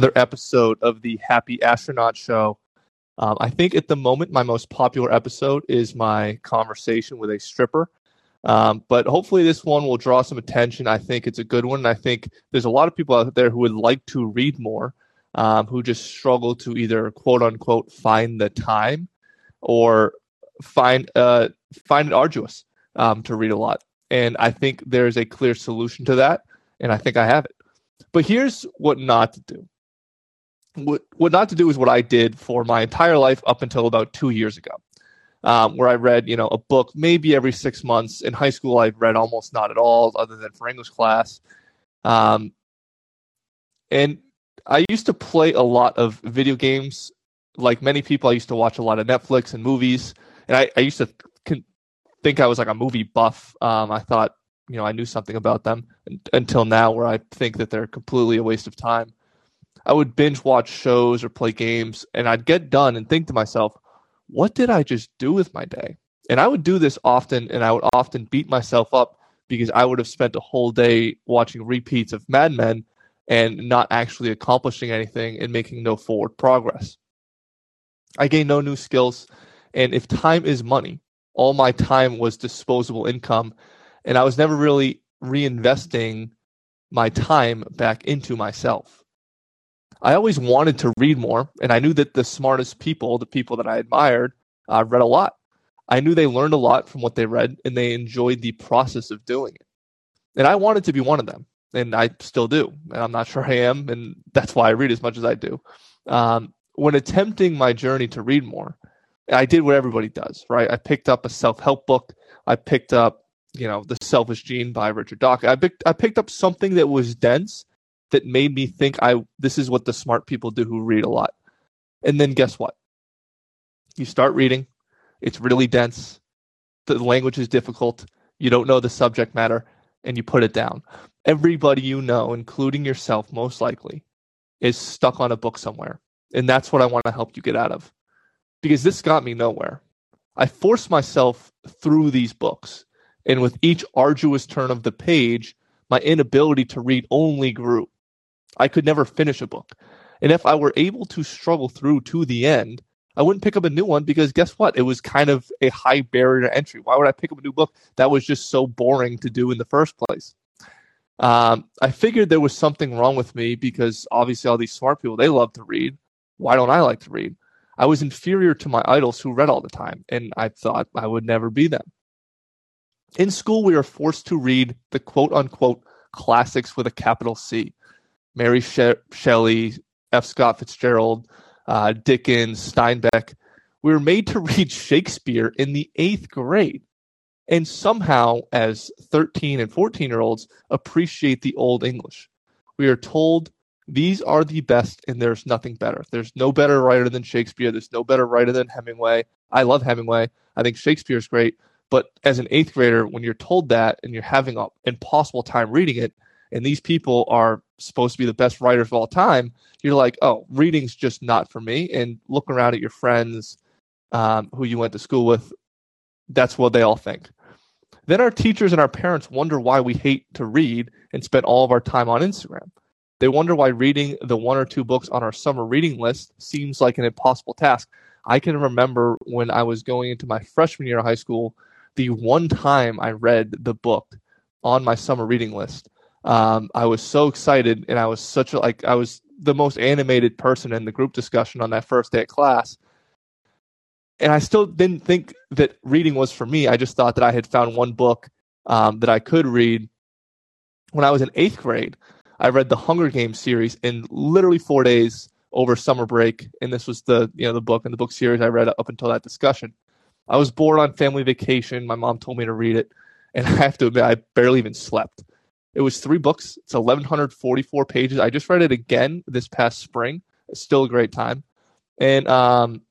another episode of the Happy Astronaut Show. Um, I think at the moment, my most popular episode is my conversation with a stripper. Um, but hopefully, this one will draw some attention. I think it's a good one. And I think there's a lot of people out there who would like to read more, um, who just struggle to either quote unquote find the time or find uh, find it arduous um, to read a lot. And I think there's a clear solution to that, and I think I have it. But here's what not to do. What what not to do is what I did for my entire life up until about two years ago, um, where I read you know a book maybe every six months. In high school, I read almost not at all, other than for English class. Um, and I used to play a lot of video games. Like many people, I used to watch a lot of Netflix and movies, and I, I used to think I was like a movie buff. Um, I thought, you know, I knew something about them until now, where I think that they're completely a waste of time. I would binge watch shows or play games, and I'd get done and think to myself, what did I just do with my day? And I would do this often, and I would often beat myself up because I would have spent a whole day watching repeats of Mad Men and not actually accomplishing anything and making no forward progress. I gained no new skills, and if time is money, all my time was disposable income and I was never really reinvesting my time back into myself. I always wanted to read more, and I knew that the smartest people, the people that I admired, uh, read a lot. I knew they learned a lot from what they read, and they enjoyed the process of doing it. And I wanted to be one of them, and I still do. And I'm not sure I am, and that's why I read as much as I do. Um, when attempting my journey to read more, I did what everybody does, right? I picked up a self help book. I picked up, you know, The Selfish Gene by Richard Dawkins. I picked I picked up something that was dense that made me think I this is what the smart people do who read a lot. And then guess what? You start reading, it's really dense, the language is difficult, you don't know the subject matter, and you put it down. Everybody you know, including yourself most likely, is stuck on a book somewhere. And that's what I want to help you get out of because this got me nowhere. I forced myself through these books, and with each arduous turn of the page, my inability to read only grew. I could never finish a book. And if I were able to struggle through to the end, I wouldn't pick up a new one because guess what? It was kind of a high barrier to entry. Why would I pick up a new book that was just so boring to do in the first place? Um, I figured there was something wrong with me because obviously all these smart people they love to read. Why don't I like to read? I was inferior to my idols who read all the time, and I thought I would never be them. In school, we are forced to read the quote unquote classics with a capital C Mary she- Shelley, F. Scott Fitzgerald, uh, Dickens, Steinbeck. We were made to read Shakespeare in the eighth grade. And somehow, as 13 and 14 year olds, appreciate the Old English. We are told these are the best, and there's nothing better. There's no better writer than Shakespeare. There's no better writer than Hemingway. I love Hemingway. I think Shakespeare's great. But as an eighth grader, when you're told that and you're having an impossible time reading it, and these people are supposed to be the best writers of all time, you're like, oh, reading's just not for me. And look around at your friends um, who you went to school with, that's what they all think. Then our teachers and our parents wonder why we hate to read and spend all of our time on Instagram. They wonder why reading the one or two books on our summer reading list seems like an impossible task. I can remember when I was going into my freshman year of high school, the one time I read the book on my summer reading list. Um, I was so excited, and I was such a like I was the most animated person in the group discussion on that first day of class. And I still didn't think that reading was for me. I just thought that I had found one book um, that I could read when I was in eighth grade. I read the Hunger Games series in literally four days over summer break, and this was the you know the book and the book series I read up until that discussion. I was bored on family vacation. My mom told me to read it, and I have to admit I barely even slept. It was three books. It's 1144 pages. I just read it again this past spring. It's still a great time, and um,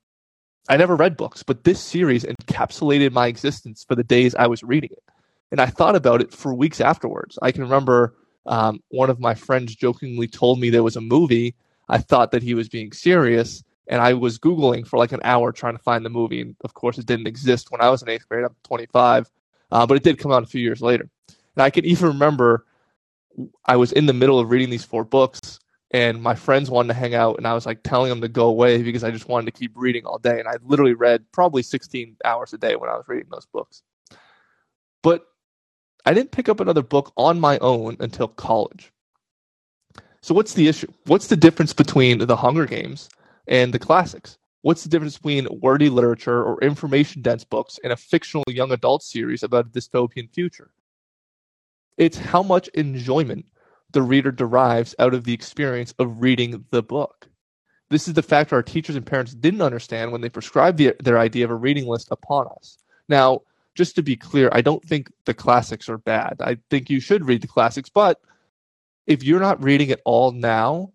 I never read books, but this series encapsulated my existence for the days I was reading it, and I thought about it for weeks afterwards. I can remember um, one of my friends jokingly told me there was a movie. I thought that he was being serious, and I was Googling for like an hour trying to find the movie. And of course, it didn't exist when I was in eighth grade. I'm 25, uh, but it did come out a few years later. And I can even remember I was in the middle of reading these four books. and my friends wanted to hang out, and I was like telling them to go away because I just wanted to keep reading all day. And I literally read probably 16 hours a day when I was reading those books. But I didn't pick up another book on my own until college. So, what's the issue? What's the difference between the Hunger Games and the classics? What's the difference between wordy literature or information dense books and a fictional young adult series about a dystopian future? It's how much enjoyment the reader derives out of the experience of reading the book. This is the factor our teachers and parents didn't understand when they prescribed the, their idea of a reading list upon us. Now, just to be clear, I don't think the classics are bad. I think you should read the classics, but if you're not reading it all now,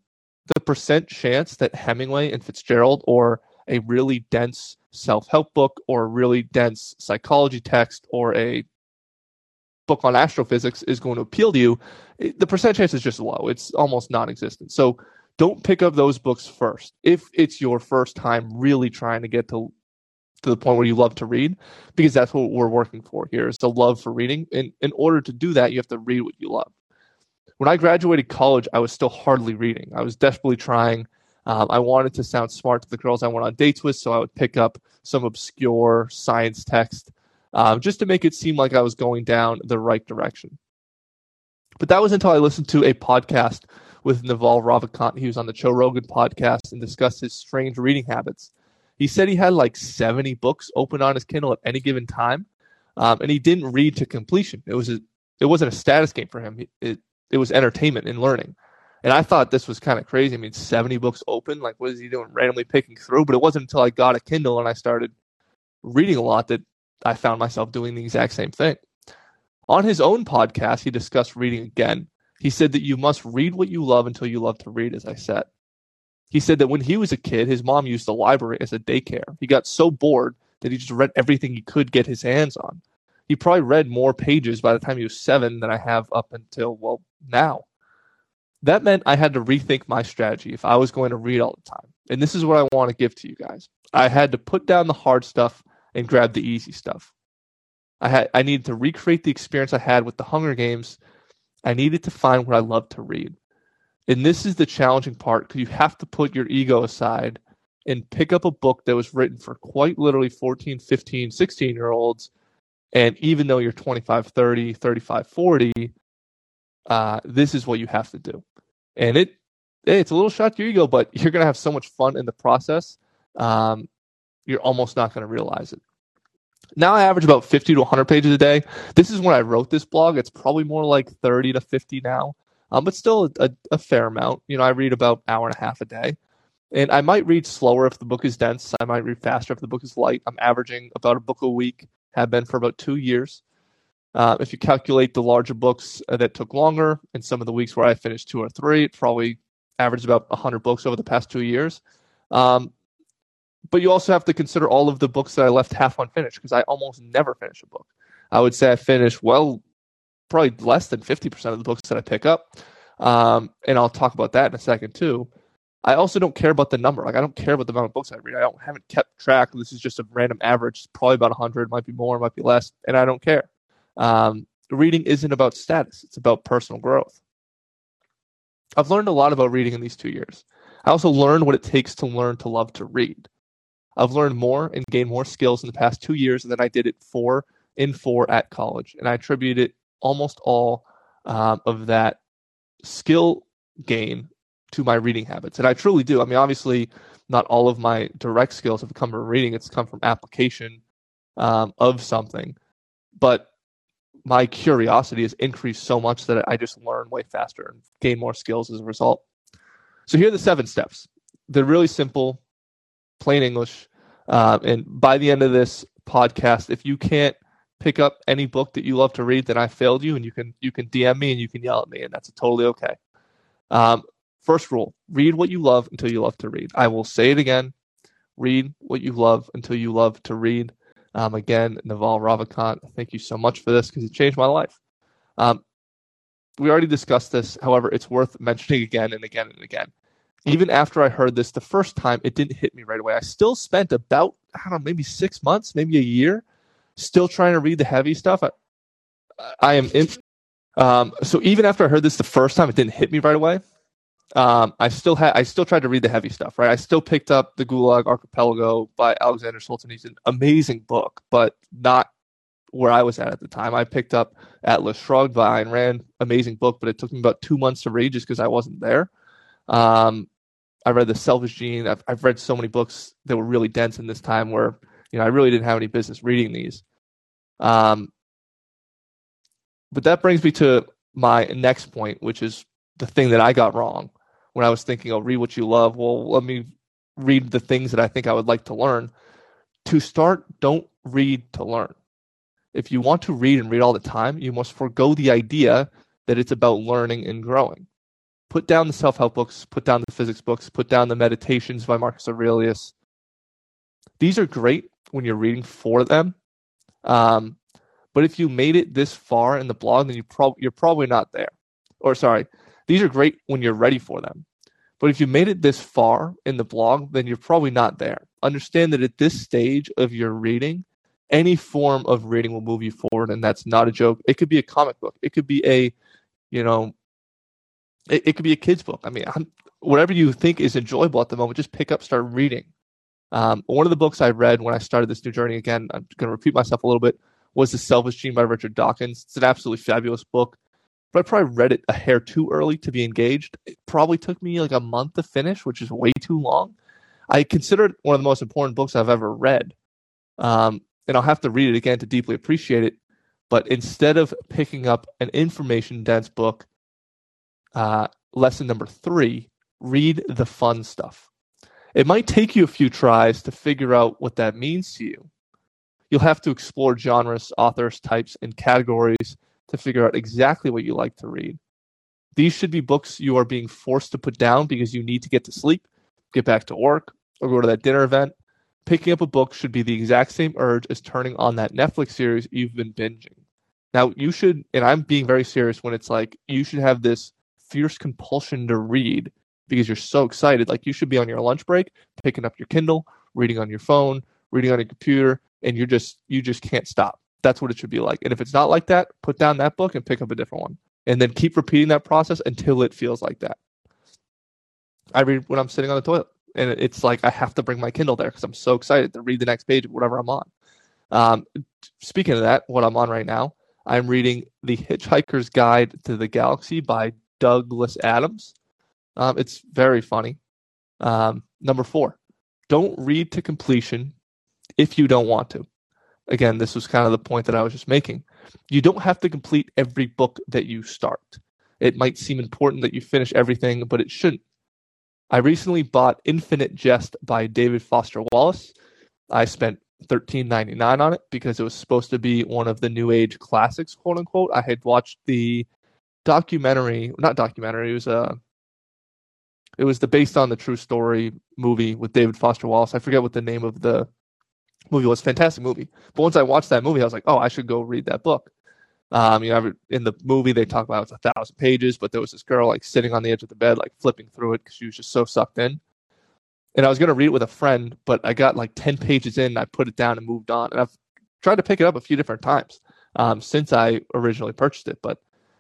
the percent chance that Hemingway and Fitzgerald or a really dense self help book or a really dense psychology text or a book on astrophysics is going to appeal to you, the percent chance is just low. It's almost non existent. So don't pick up those books first. If it's your first time really trying to get to to the point where you love to read, because that's what we're working for here is the love for reading. And in order to do that, you have to read what you love. When I graduated college, I was still hardly reading. I was desperately trying. Um, I wanted to sound smart to the girls I went on dates with, so I would pick up some obscure science text um, just to make it seem like I was going down the right direction. But that was until I listened to a podcast with Naval Ravikant. He was on the Joe Rogan podcast and discussed his strange reading habits. He said he had like 70 books open on his Kindle at any given time, um, and he didn't read to completion. It was a, it wasn't a status game for him. It, it, it was entertainment and learning. And I thought this was kind of crazy. I mean, 70 books open. Like, what is he doing? Randomly picking through. But it wasn't until I got a Kindle and I started reading a lot that I found myself doing the exact same thing. On his own podcast, he discussed reading again. He said that you must read what you love until you love to read, as I said. He said that when he was a kid, his mom used the library as a daycare. He got so bored that he just read everything he could get his hands on. He probably read more pages by the time he was seven than I have up until, well, now. That meant I had to rethink my strategy if I was going to read all the time. And this is what I want to give to you guys. I had to put down the hard stuff and grab the easy stuff. I had I needed to recreate the experience I had with the Hunger Games. I needed to find what I love to read. And this is the challenging part because you have to put your ego aside and pick up a book that was written for quite literally 14, 15, 16 year olds. And even though you're 25, 30, 35, 40, uh, this is what you have to do. And it, it's a little shot to your ego, but you're going to have so much fun in the process. Um, you're almost not going to realize it. Now I average about 50 to 100 pages a day. This is when I wrote this blog. It's probably more like 30 to 50 now, um, but still a, a, fair amount. You know, I read about hour and a half a day. And I might read slower if the book is dense. I might read faster if the book is light. I'm averaging about a book a week, have been for about two years. Uh, if you calculate the larger books uh, that took longer and some of the weeks where I finished two or three, it probably averaged about 100 books over the past two years. Um, but you also have to consider all of the books that I left half unfinished because I almost never finish a book. I would say I finish well, probably less than 50% of the books that I pick up. Um, and I'll talk about that in a second too. I also don't care about the number. Like I don't care about the amount of books I read. I don't haven't kept track. This is just a random average. It's probably about 100, might be more, might be less, and I don't care. Um, reading isn't about status. It's about personal growth. I've learned a lot about reading in these two years. I also learned what it takes to learn to love to read. I've learned more and gained more skills in the past two years than I did it four in four at college, and I attribute it almost all um, of that skill gain to my reading habits, and I truly do. I mean, obviously, not all of my direct skills have come from reading; it's come from application um, of something, but my curiosity has increased so much that I just learn way faster and gain more skills as a result. So here are the seven steps. They're really simple plain English. Um, and by the end of this podcast, if you can't pick up any book that you love to read, then I failed you, and you can you can DM me and you can yell at me, and that's totally okay. Um, first rule: read what you love until you love to read. I will say it again: read what you love until you love to read. Um, again, Naval Ravikant, thank you so much for this because it changed my life. Um, we already discussed this. However, it's worth mentioning again and again and again even after I heard this the first time, it didn't hit me right away. I still spent about, I don't know, maybe six months, maybe a year, still trying to read the heavy stuff. I, I am in. Um, so even after I heard this the first time, it didn't hit me right away. um, I still had I still tried to read the heavy stuff, right? I still picked up the Gulag Archipelago by Alexander Solzhenitsyn, amazing book, but not where I was at at the time. I picked up Atlas Shrugged by Ayn Rand, amazing book, but it took me about two months to read just because I wasn't there. Um, I read The Selfish Gene. I've, I've read so many books that were really dense in this time where you know I really didn't have any business reading these. Um, but that brings me to my next point, which is the thing that I got wrong when I was thinking, oh, read what you love. Well, let me read the things that I think I would like to learn. To start, don't read to learn if you want to read and read all the time, you must forego the idea that it's about learning and growing. Put down the self help books, put down the physics books, put down the meditations by Marcus Aurelius. These are great when you're reading for them. Um, but if you made it this far in the blog, then you prob- you're probably not there. Or sorry, these are great when you're ready for them. But if you made it this far in the blog, then you're probably not there. Understand that at this stage of your reading, any form of reading will move you forward and that's not a joke it could be a comic book it could be a you know it, it could be a kid's book. I mean I'm, whatever you think is enjoyable at the moment just pick up start reading. Um, one of the books i read when i started this new journey again i'm going to repeat myself a little bit was the selfish gene by richard dawkins. It's an absolutely fabulous book but i probably read it a hair too early to be engaged. It probably took me like a month to finish which is way too long. I consider it one of the most important books i've ever read. Um, and I'll have to read it again to deeply appreciate it. But instead of picking up an information dense book, uh, lesson number three, read the fun stuff. It might take you a few tries to figure out what that means to you. You'll have to explore genres, authors, types, and categories to figure out exactly what you like to read. These should be books you are being forced to put down because you need to get to sleep, get back to work, or go to that dinner event, picking up a book should be the exact same urge as turning on that Netflix series you've been binging. Now, you should, and I'm being very serious when it's like you should have this fierce compulsion to read because you're so excited. Like you should be on your lunch break, picking up your Kindle, reading on your phone, reading on your computer, and you're just you just can't stop. That's what it should be like. And if it's not like that, put down that book and pick up a different one. And then keep repeating that process until it feels like that. I read when I'm sitting on the toilet and it's like I have to bring my Kindle there because I'm so excited to read the next page of whatever I'm on. Um, speaking of that, what I'm on right now, I'm reading The Hitchhiker's Guide to the Galaxy by Douglas Adams. Um, it's very funny. Um, number four, don't read to completion if you don't want to. Again, this was kind of the point that I was just making. You don't have to complete every book that you start. It might seem important that you finish everything, but it shouldn't. I recently bought Infinite Jest by David Foster Wallace. I spent thirteen ninety nine on it because it was supposed to be one of the new age classics, quote unquote. I had watched the documentary, not documentary. It was a, uh, it was the based on the true story movie with David Foster Wallace. I forget what the name of the movie was. Fantastic movie. But once I watched that movie, I was like, oh, I should go read that book. Um, you know, in the movie they talk about it's a thousand pages, but there was this girl like sitting on the edge of the bed, like flipping through it because she was just so sucked in. And I was going to read it with a friend, but I got like ten pages in, I put it down and moved on. And I've tried to pick it up a few different times um, since I originally purchased it, but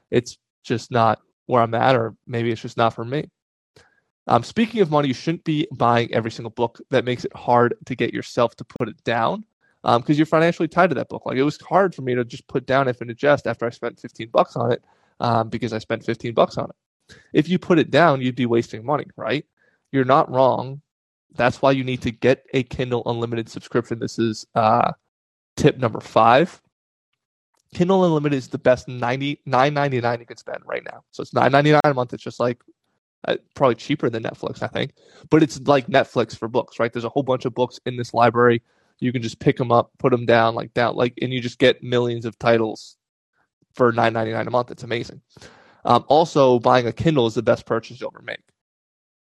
it's just not where I'm at, or maybe it's just not for me. Um, speaking of money, you shouldn't be buying every single book that makes it hard to get yourself to put it down because um, you're financially tied to that book. Like it was hard for me to just put down Infinite Jest after I spent 15 bucks on it um, because I spent 15 bucks on it. If you put it down, you'd be wasting money, right? You're not wrong. That's why you need to get a Kindle Unlimited subscription. This is uh, tip number five. Kindle Unlimited is the best 90 9.99 you can spend right now. So it's 9.99 a month. It's just like uh, probably cheaper than Netflix, I think. But it's like Netflix for books, right? There's a whole bunch of books in this library you can just pick them up, put them down like down like, and you just get millions of titles for nine ninety nine a month. It's amazing. Um, also, buying a Kindle is the best purchase you'll ever make.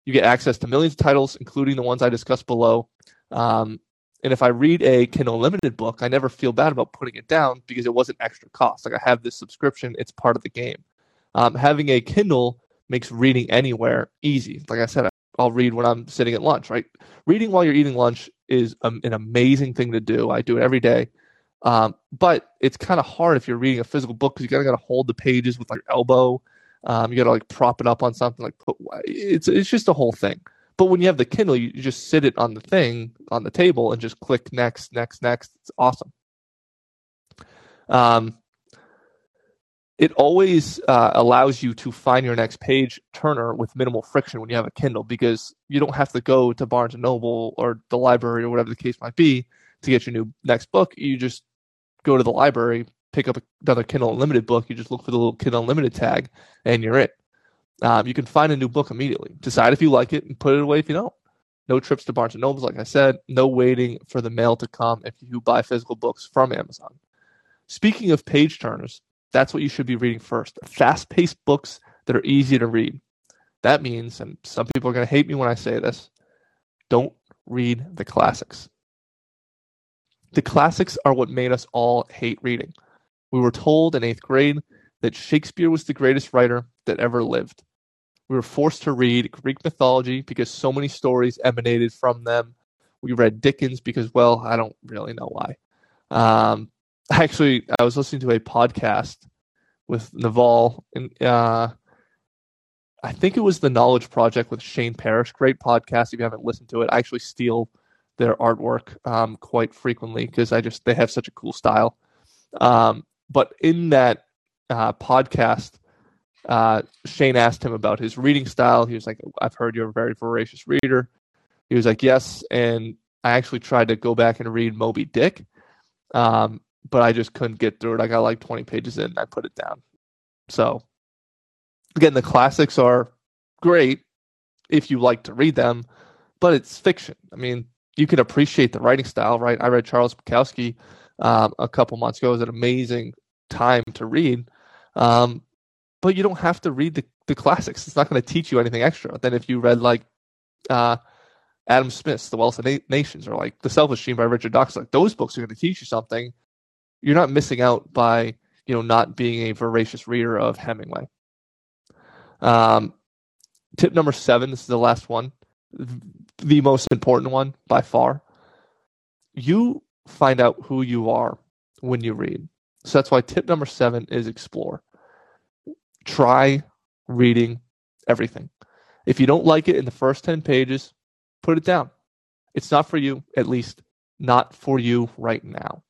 You get access to millions of titles, including the ones I discussed below. Um, and if I read a Kindle Limited book, I never feel bad about putting it down because it wasn't extra cost. Like I have this subscription, it's part of the game. Um, having a Kindle makes reading anywhere easy. Like I said, I'll read when I'm sitting at lunch, right? Reading while you're eating lunch is an amazing thing to do. I do it every day. Um, but it's kind of hard if you're reading a physical book because you gotta gotta hold the pages with your elbow. Um, you got to like prop it up on something. Like put it's it's just a whole thing. But when you have the Kindle, you, just sit it on the thing on the table and just click next, next, next. It's awesome. Um, it always uh, allows you to find your next page turner with minimal friction when you have a Kindle because you don't have to go to Barnes and Noble or the library or whatever the case might be to get your new next book. You just go to the library, pick up another Kindle Unlimited book. You just look for the little Kindle Unlimited tag, and you're it. Um, you can find a new book immediately. Decide if you like it and put it away if you don't. No trips to Barnes and Nobles, like I said. No waiting for the mail to come if you buy physical books from Amazon. Speaking of page turners, that's what you should be reading first. Fast paced books that are easy to read. That means, and some people are going to hate me when I say this, don't read the classics. The classics are what made us all hate reading. We were told in eighth grade that Shakespeare was the greatest writer that ever lived. We were forced to read Greek mythology because so many stories emanated from them. We read Dickens because, well, I don't really know why. Um, actually, I was listening to a podcast with Naval, and uh, I think it was the Knowledge Project with Shane Parrish. Great podcast. If you haven't listened to it, I actually steal their artwork um, quite frequently because I just they have such a cool style. Um, but in that uh, podcast, uh, Shane asked him about his reading style. He was like, "I've heard you're a very voracious reader." He was like, "Yes," and I actually tried to go back and read Moby Dick, um, but I just couldn't get through it. I got like 20 pages in, and I put it down. So, again, the classics are great if you like to read them, but it's fiction. I mean, you can appreciate the writing style, right? I read Charles Bukowski um, a couple months ago. It was an amazing time to read. Um, but you don't have to read the, the classics. It's not going to teach you anything extra than if you read like uh, Adam Smith's The Wealth of Na- Nations or like The Selfish Gene by Richard Dawkins. Like those books are going to teach you something. You're not missing out by you know not being a voracious reader of Hemingway. Um, tip number seven. This is the last one, the most important one by far. You find out who you are when you read. So that's why tip number seven is explore. Try reading everything. If you don't like it in the first 10 pages, put it down. It's not for you, at least not for you right now.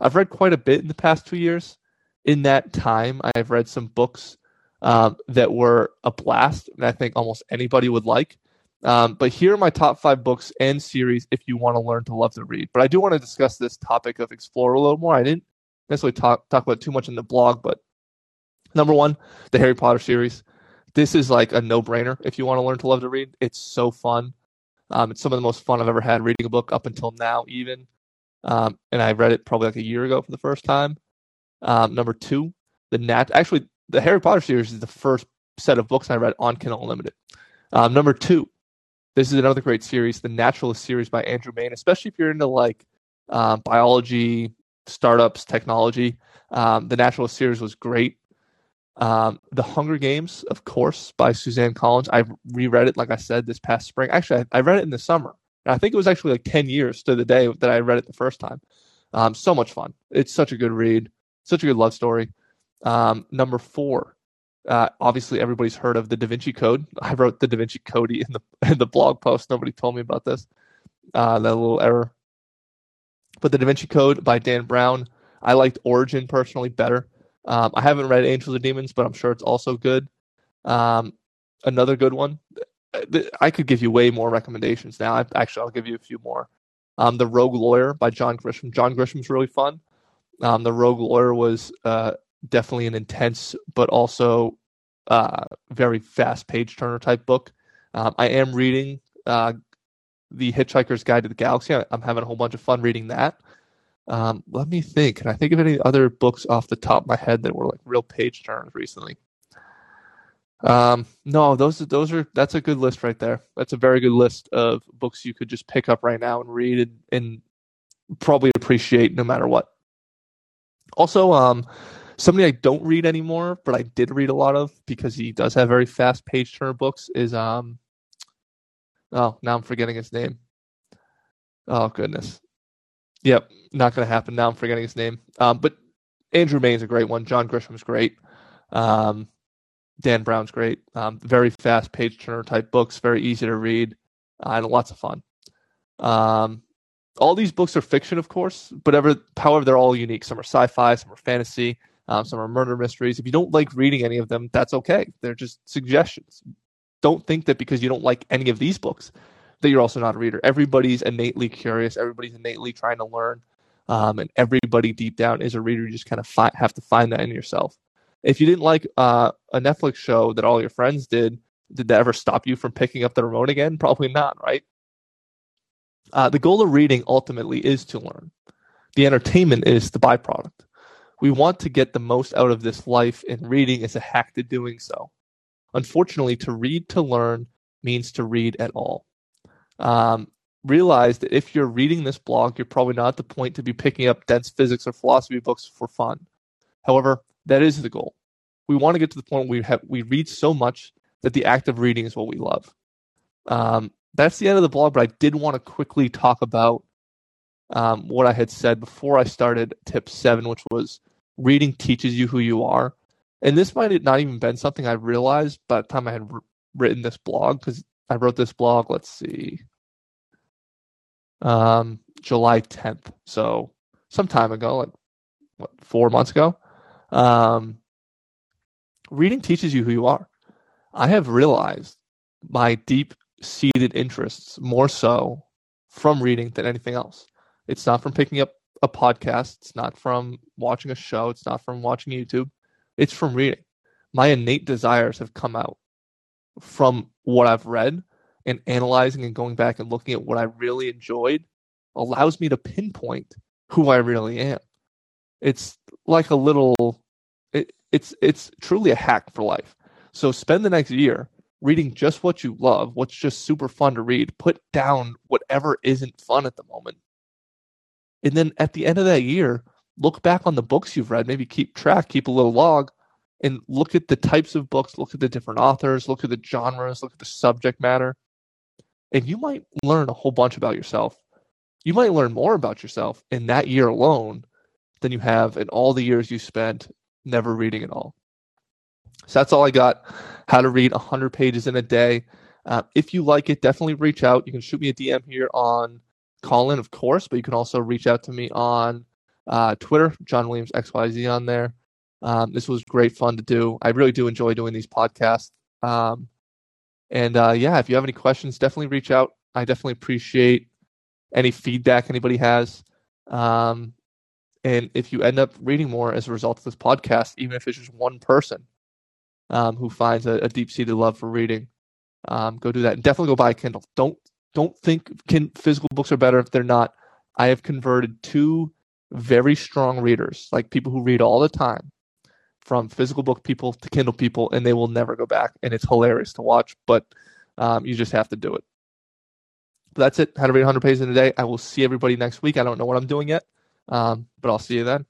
I've read quite a bit in the past two years. In that time, I've read some books um, that were a blast, and I think almost anybody would like. Um, but here are my top five books and series if you want to learn to love to read. But I do want to discuss this topic of explore a little more. I didn't necessarily talk talk about too much in the blog, but number one, the Harry Potter series. This is like a no brainer if you want to learn to love to read. It's so fun. Um, it's some of the most fun I've ever had reading a book up until now, even. Um, and I read it probably like a year ago for the first time. Um, number two, the Nat. Actually, the Harry Potter series is the first set of books I read on Kindle Unlimited. Um, number two, this is another great series, the Naturalist series by Andrew Mayne, especially if you're into like um, biology, startups, technology. Um, the Naturalist series was great. Um, the Hunger Games, of course, by Suzanne Collins. I reread it, like I said, this past spring. Actually, I, I read it in the summer. I think it was actually like 10 years to the day that I read it the first time. Um, so much fun. It's such a good read, such a good love story. Um, number four, uh, obviously everybody's heard of the Da Vinci Code. I wrote the Da Vinci Code in the in the blog post. Nobody told me about this. Uh, that little error. But the Da Vinci Code by Dan Brown. I liked Origin personally better. Um, I haven't read Angels and Demons, but I'm sure it's also good. Um, another good one. I could give you way more recommendations now. I, actually, I'll give you a few more. Um, the Rogue Lawyer by John Grisham. John Grisham's really fun. Um, the Rogue Lawyer was uh, definitely an intense, but also uh, very fast page turner type book. Um, I am reading uh, the Hitchhiker's Guide to the Galaxy. I'm having a whole bunch of fun reading that. Um, let me think. Can I think of any other books off the top of my head that were like real page turns recently? Um, no, those those are that's a good list right there. That's a very good list of books you could just pick up right now and read and, and probably appreciate no matter what. Also, um, somebody I don't read anymore, but I did read a lot of because he does have very fast page turner books. Is um, oh now I'm forgetting his name. Oh goodness, yep, not gonna happen. Now I'm forgetting his name. Um, but Andrew Mayne's a great one. John Grisham's great. Um, Dan Brown's great. Um, very fast page turner type books, very easy to read, uh, and lots of fun. Um, all these books are fiction, of course, but ever, however, they're all unique. Some are sci-fi, some are fantasy, um, some are murder mysteries. If you don't like reading any of them, that's okay. They're just suggestions. Don't think that because you don't like any of these books that you're also not a reader. Everybody's innately curious. Everybody's innately trying to learn, um, and everybody deep down is a reader. You just kind of fi- have to find that in yourself. If you didn't like uh, a Netflix show that all your friends did, did that ever stop you from picking up the remote again? Probably not, right? Uh, the goal of reading ultimately is to learn. The entertainment is the byproduct. We want to get the most out of this life, and reading is a hack to doing so. Unfortunately, to read to learn means to read at all. Um, realize that if you're reading this blog, you're probably not at the point to be picking up dense physics or philosophy books for fun. However, that is the goal. We want to get to the point where we have we read so much that the act of reading is what we love. Um, that's the end of the blog, but I did want to quickly talk about um, what I had said before I started tip seven, which was reading teaches you who you are. And this might have not even been something I realized by the time I had written this blog, because I wrote this blog, let's see, um, July 10th. So some time ago, like what, four months ago. Um, reading teaches you who you are. I have realized my deep seated interests more so from reading than anything else. It's not from picking up a podcast, it's not from watching a show, it's not from watching YouTube, it's from reading. My innate desires have come out from what I've read and analyzing and going back and looking at what I really enjoyed allows me to pinpoint who I really am. It's like a little it, it's it's truly a hack for life. So spend the next year reading just what you love, what's just super fun to read. Put down whatever isn't fun at the moment. And then at the end of that year, look back on the books you've read, maybe keep track, keep a little log, and look at the types of books, look at the different authors, look at the genres, look at the subject matter. And you might learn a whole bunch about yourself. You might learn more about yourself in that year alone than you have in all the years you spent never reading at all. So that's all I got. How to read 100 pages in a day. Uh, if you like it, definitely reach out. You can shoot me a DM here on Callin, of course, but you can also reach out to me on uh, Twitter, John Williams XYZ on there. Um, this was great fun to do. I really do enjoy doing these podcasts. Um, and uh, yeah, if you have any questions, definitely reach out. I definitely appreciate any feedback anybody has. Um, and if you end up reading more as a result of this podcast, even if it's just one person um, who finds a, a deep seated love for reading, um, go do that. And definitely go buy a Kindle. Don't don't think can, physical books are better if they're not. I have converted two very strong readers, like people who read all the time, from physical book people to Kindle people, and they will never go back. And it's hilarious to watch, but um, you just have to do it. But that's it. How to read 100 pages in a day. I will see everybody next week. I don't know what I'm doing yet, um, but I'll see you then.